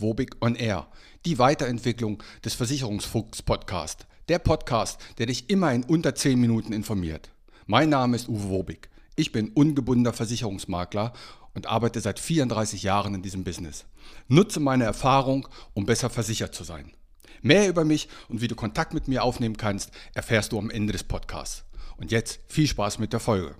Wobig on Air, die Weiterentwicklung des Versicherungsfuchs Podcast. Der Podcast, der dich immer in unter 10 Minuten informiert. Mein Name ist Uwe Wobig. Ich bin ungebundener Versicherungsmakler und arbeite seit 34 Jahren in diesem Business. Nutze meine Erfahrung, um besser versichert zu sein. Mehr über mich und wie du Kontakt mit mir aufnehmen kannst, erfährst du am Ende des Podcasts. Und jetzt viel Spaß mit der Folge.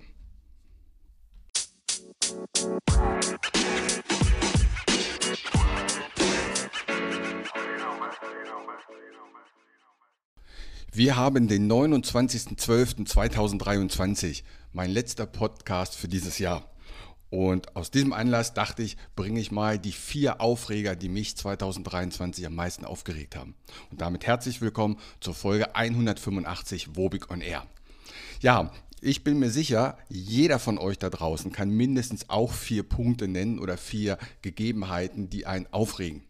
Wir haben den 29.12.2023, mein letzter Podcast für dieses Jahr. Und aus diesem Anlass dachte ich, bringe ich mal die vier Aufreger, die mich 2023 am meisten aufgeregt haben. Und damit herzlich willkommen zur Folge 185 Wobig on Air. Ja, ich bin mir sicher, jeder von euch da draußen kann mindestens auch vier Punkte nennen oder vier Gegebenheiten, die einen aufregen.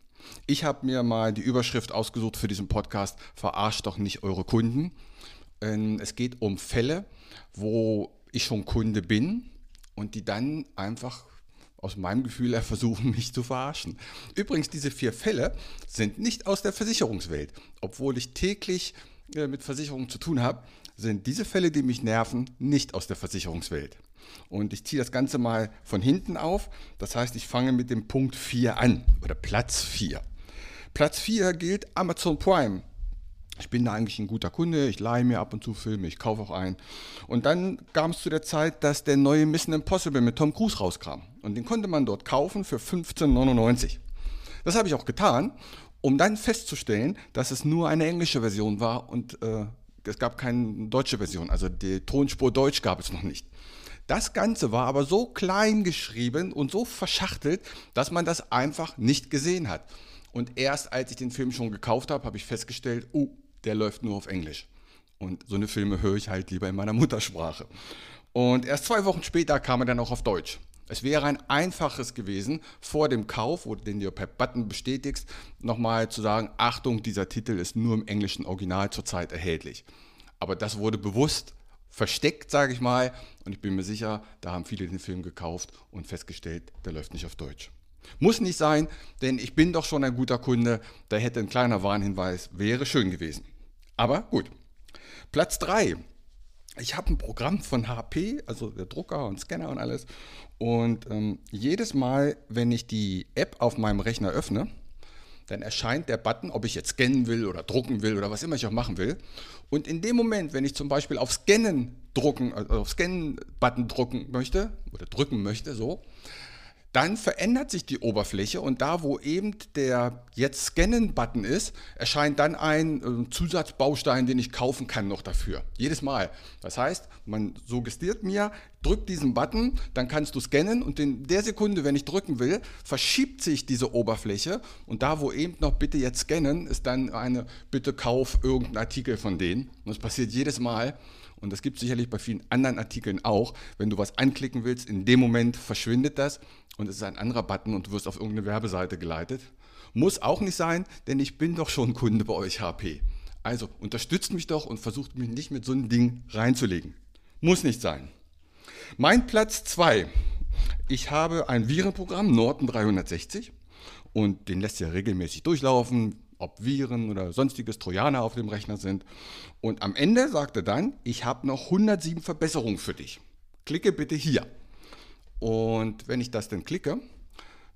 Ich habe mir mal die Überschrift ausgesucht für diesen Podcast, verarscht doch nicht eure Kunden. Ähm, es geht um Fälle, wo ich schon Kunde bin und die dann einfach aus meinem Gefühl her versuchen, mich zu verarschen. Übrigens, diese vier Fälle sind nicht aus der Versicherungswelt. Obwohl ich täglich äh, mit Versicherungen zu tun habe, sind diese Fälle, die mich nerven, nicht aus der Versicherungswelt. Und ich ziehe das Ganze mal von hinten auf. Das heißt, ich fange mit dem Punkt 4 an oder Platz 4. Platz 4 gilt Amazon Prime. Ich bin da eigentlich ein guter Kunde, ich leihe mir ab und zu Filme, ich kaufe auch ein. Und dann kam es zu der Zeit, dass der neue Mission Impossible mit Tom Cruise rauskam. Und den konnte man dort kaufen für 15,99. Das habe ich auch getan, um dann festzustellen, dass es nur eine englische Version war und äh, es gab keine deutsche Version. Also die Tonspur Deutsch gab es noch nicht. Das Ganze war aber so klein geschrieben und so verschachtelt, dass man das einfach nicht gesehen hat. Und erst als ich den Film schon gekauft habe, habe ich festgestellt, oh, der läuft nur auf Englisch. Und so eine Filme höre ich halt lieber in meiner Muttersprache. Und erst zwei Wochen später kam er dann auch auf Deutsch. Es wäre ein einfaches gewesen, vor dem Kauf, wo den du per Button bestätigst, nochmal zu sagen, Achtung, dieser Titel ist nur im englischen Original zurzeit erhältlich. Aber das wurde bewusst versteckt, sage ich mal. Und ich bin mir sicher, da haben viele den Film gekauft und festgestellt, der läuft nicht auf Deutsch. Muss nicht sein, denn ich bin doch schon ein guter Kunde. Da hätte ein kleiner Warnhinweis, wäre schön gewesen. Aber gut. Platz 3. Ich habe ein Programm von HP, also der Drucker und Scanner und alles. Und ähm, jedes Mal, wenn ich die App auf meinem Rechner öffne, dann erscheint der Button, ob ich jetzt scannen will oder drucken will oder was immer ich auch machen will. Und in dem Moment, wenn ich zum Beispiel auf Scannen drucken, also auf Scannen-Button drucken möchte oder drücken möchte, so, dann verändert sich die Oberfläche und da, wo eben der jetzt Scannen-Button ist, erscheint dann ein äh, Zusatzbaustein, den ich kaufen kann noch dafür. Jedes Mal. Das heißt, man suggestiert mir, drück diesen Button, dann kannst du scannen und in der Sekunde, wenn ich drücken will, verschiebt sich diese Oberfläche und da, wo eben noch bitte jetzt scannen, ist dann eine bitte kauf irgendeinen Artikel von denen. Und das passiert jedes Mal. Und das gibt es sicherlich bei vielen anderen Artikeln auch. Wenn du was anklicken willst, in dem Moment verschwindet das und es ist ein anderer Button und du wirst auf irgendeine Werbeseite geleitet. Muss auch nicht sein, denn ich bin doch schon Kunde bei euch HP. Also unterstützt mich doch und versucht mich nicht mit so einem Ding reinzulegen. Muss nicht sein. Mein Platz 2. Ich habe ein Virenprogramm, Norton 360, und den lässt ja regelmäßig durchlaufen ob Viren oder sonstiges Trojaner auf dem Rechner sind. Und am Ende sagt er dann, ich habe noch 107 Verbesserungen für dich. Klicke bitte hier. Und wenn ich das dann klicke,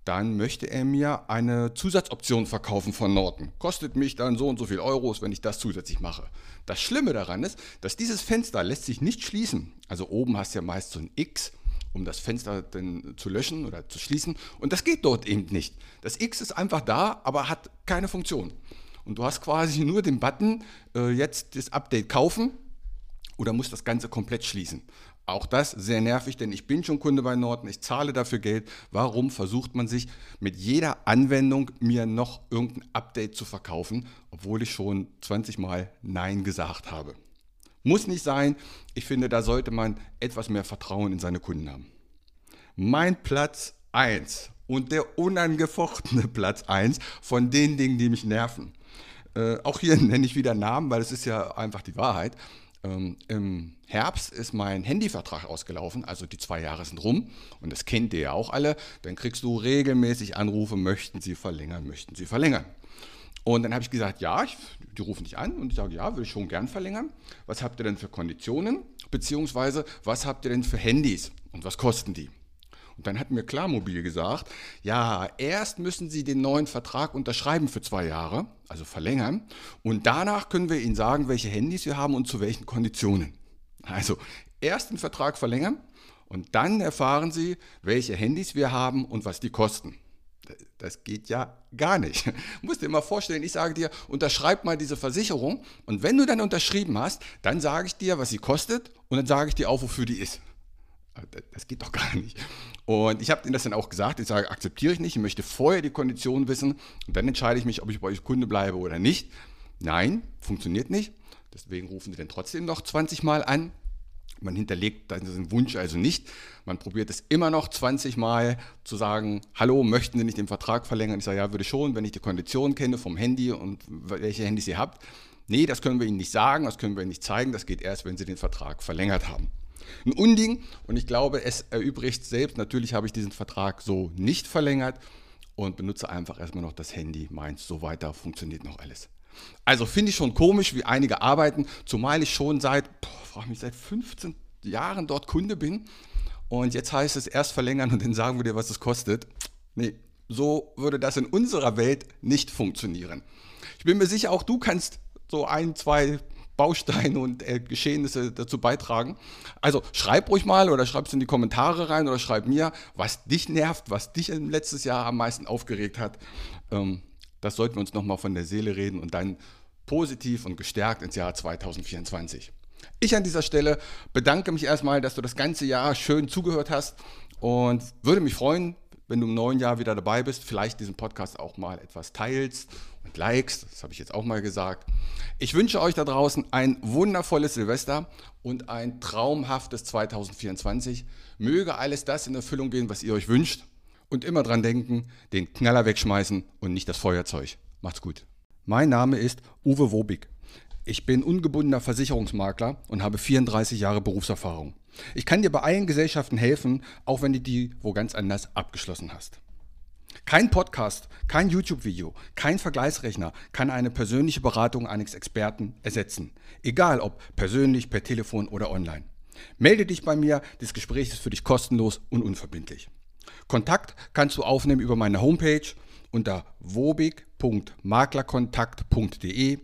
dann möchte er mir eine Zusatzoption verkaufen von Norton. Kostet mich dann so und so viel Euros, wenn ich das zusätzlich mache. Das Schlimme daran ist, dass dieses Fenster lässt sich nicht schließen. Also oben hast du ja meist so ein X um das Fenster dann zu löschen oder zu schließen. Und das geht dort eben nicht. Das X ist einfach da, aber hat keine Funktion. Und du hast quasi nur den Button, äh, jetzt das Update kaufen oder musst das Ganze komplett schließen. Auch das sehr nervig, denn ich bin schon Kunde bei Norton, ich zahle dafür Geld. Warum versucht man sich mit jeder Anwendung mir noch irgendein Update zu verkaufen, obwohl ich schon 20 Mal Nein gesagt habe? Muss nicht sein. Ich finde, da sollte man etwas mehr Vertrauen in seine Kunden haben. Mein Platz 1 und der unangefochtene Platz 1 von den Dingen, die mich nerven. Äh, auch hier nenne ich wieder Namen, weil es ist ja einfach die Wahrheit. ähm, im Herbst ist mein Handyvertrag ausgelaufen, also die zwei Jahre sind rum und das kennt ihr ja auch alle. Dann kriegst du regelmäßig Anrufe, möchten Sie verlängern, möchten Sie verlängern. Und dann habe ich gesagt, ja, ich, die rufen dich an und ich sage, ja, würde ich schon gern verlängern. Was habt ihr denn für Konditionen? Beziehungsweise, was habt ihr denn für Handys und was kosten die? Und dann hat mir Klarmobil gesagt, ja, erst müssen Sie den neuen Vertrag unterschreiben für zwei Jahre, also verlängern, und danach können wir Ihnen sagen, welche Handys wir haben und zu welchen Konditionen. Also erst den Vertrag verlängern und dann erfahren Sie, welche Handys wir haben und was die kosten. Das geht ja gar nicht. Du musst dir mal vorstellen, ich sage dir, unterschreib mal diese Versicherung und wenn du dann unterschrieben hast, dann sage ich dir, was sie kostet und dann sage ich dir auch, wofür die ist. Das geht doch gar nicht. Und ich habe ihnen das dann auch gesagt. Ich sage, akzeptiere ich nicht. Ich möchte vorher die Konditionen wissen und dann entscheide ich mich, ob ich bei euch Kunde bleibe oder nicht. Nein, funktioniert nicht. Deswegen rufen sie dann trotzdem noch 20 Mal an. Man hinterlegt diesen Wunsch also nicht. Man probiert es immer noch 20 Mal zu sagen, hallo, möchten Sie nicht den Vertrag verlängern? Ich sage, ja, würde schon, wenn ich die Konditionen kenne vom Handy und welche Handys Sie habt. Nee, das können wir Ihnen nicht sagen, das können wir Ihnen nicht zeigen. Das geht erst, wenn Sie den Vertrag verlängert haben. Ein Unding und ich glaube, es erübrigt selbst. Natürlich habe ich diesen Vertrag so nicht verlängert und benutze einfach erstmal noch das Handy. Meins, so weiter funktioniert noch alles. Also finde ich schon komisch, wie einige arbeiten, zumal ich schon seit, frage mich, seit 15 Jahren dort Kunde bin. Und jetzt heißt es erst verlängern und dann sagen wir dir, was es kostet. Nee, so würde das in unserer Welt nicht funktionieren. Ich bin mir sicher, auch du kannst so ein, zwei Bausteine und äh, Geschehnisse dazu beitragen. Also schreib ruhig mal oder schreib es in die Kommentare rein oder schreib mir, was dich nervt, was dich im letztes Jahr am meisten aufgeregt hat. Ähm, das sollten wir uns nochmal von der Seele reden und dann positiv und gestärkt ins Jahr 2024. Ich an dieser Stelle bedanke mich erstmal, dass du das ganze Jahr schön zugehört hast und würde mich freuen, wenn du im neuen Jahr wieder dabei bist, vielleicht diesen Podcast auch mal etwas teilst und likest. Das habe ich jetzt auch mal gesagt. Ich wünsche euch da draußen ein wundervolles Silvester und ein traumhaftes 2024. Möge alles das in Erfüllung gehen, was ihr euch wünscht. Und immer dran denken, den Knaller wegschmeißen und nicht das Feuerzeug. Macht's gut. Mein Name ist Uwe Wobig. Ich bin ungebundener Versicherungsmakler und habe 34 Jahre Berufserfahrung. Ich kann dir bei allen Gesellschaften helfen, auch wenn du die wo ganz anders abgeschlossen hast. Kein Podcast, kein YouTube-Video, kein Vergleichsrechner kann eine persönliche Beratung eines Experten ersetzen. Egal ob persönlich, per Telefon oder online. Melde dich bei mir, das Gespräch ist für dich kostenlos und unverbindlich. Kontakt kannst du aufnehmen über meine Homepage unter wobig.maklerkontakt.de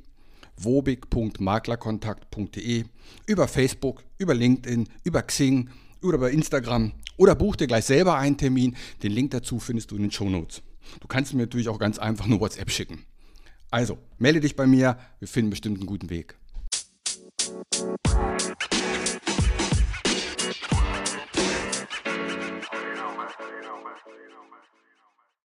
wobig.maklerkontakt.de, über Facebook, über LinkedIn, über Xing oder über Instagram oder buch dir gleich selber einen Termin. Den Link dazu findest du in den Show Notes. Du kannst mir natürlich auch ganz einfach nur WhatsApp schicken. Also, melde dich bei mir, wir finden bestimmt einen guten Weg.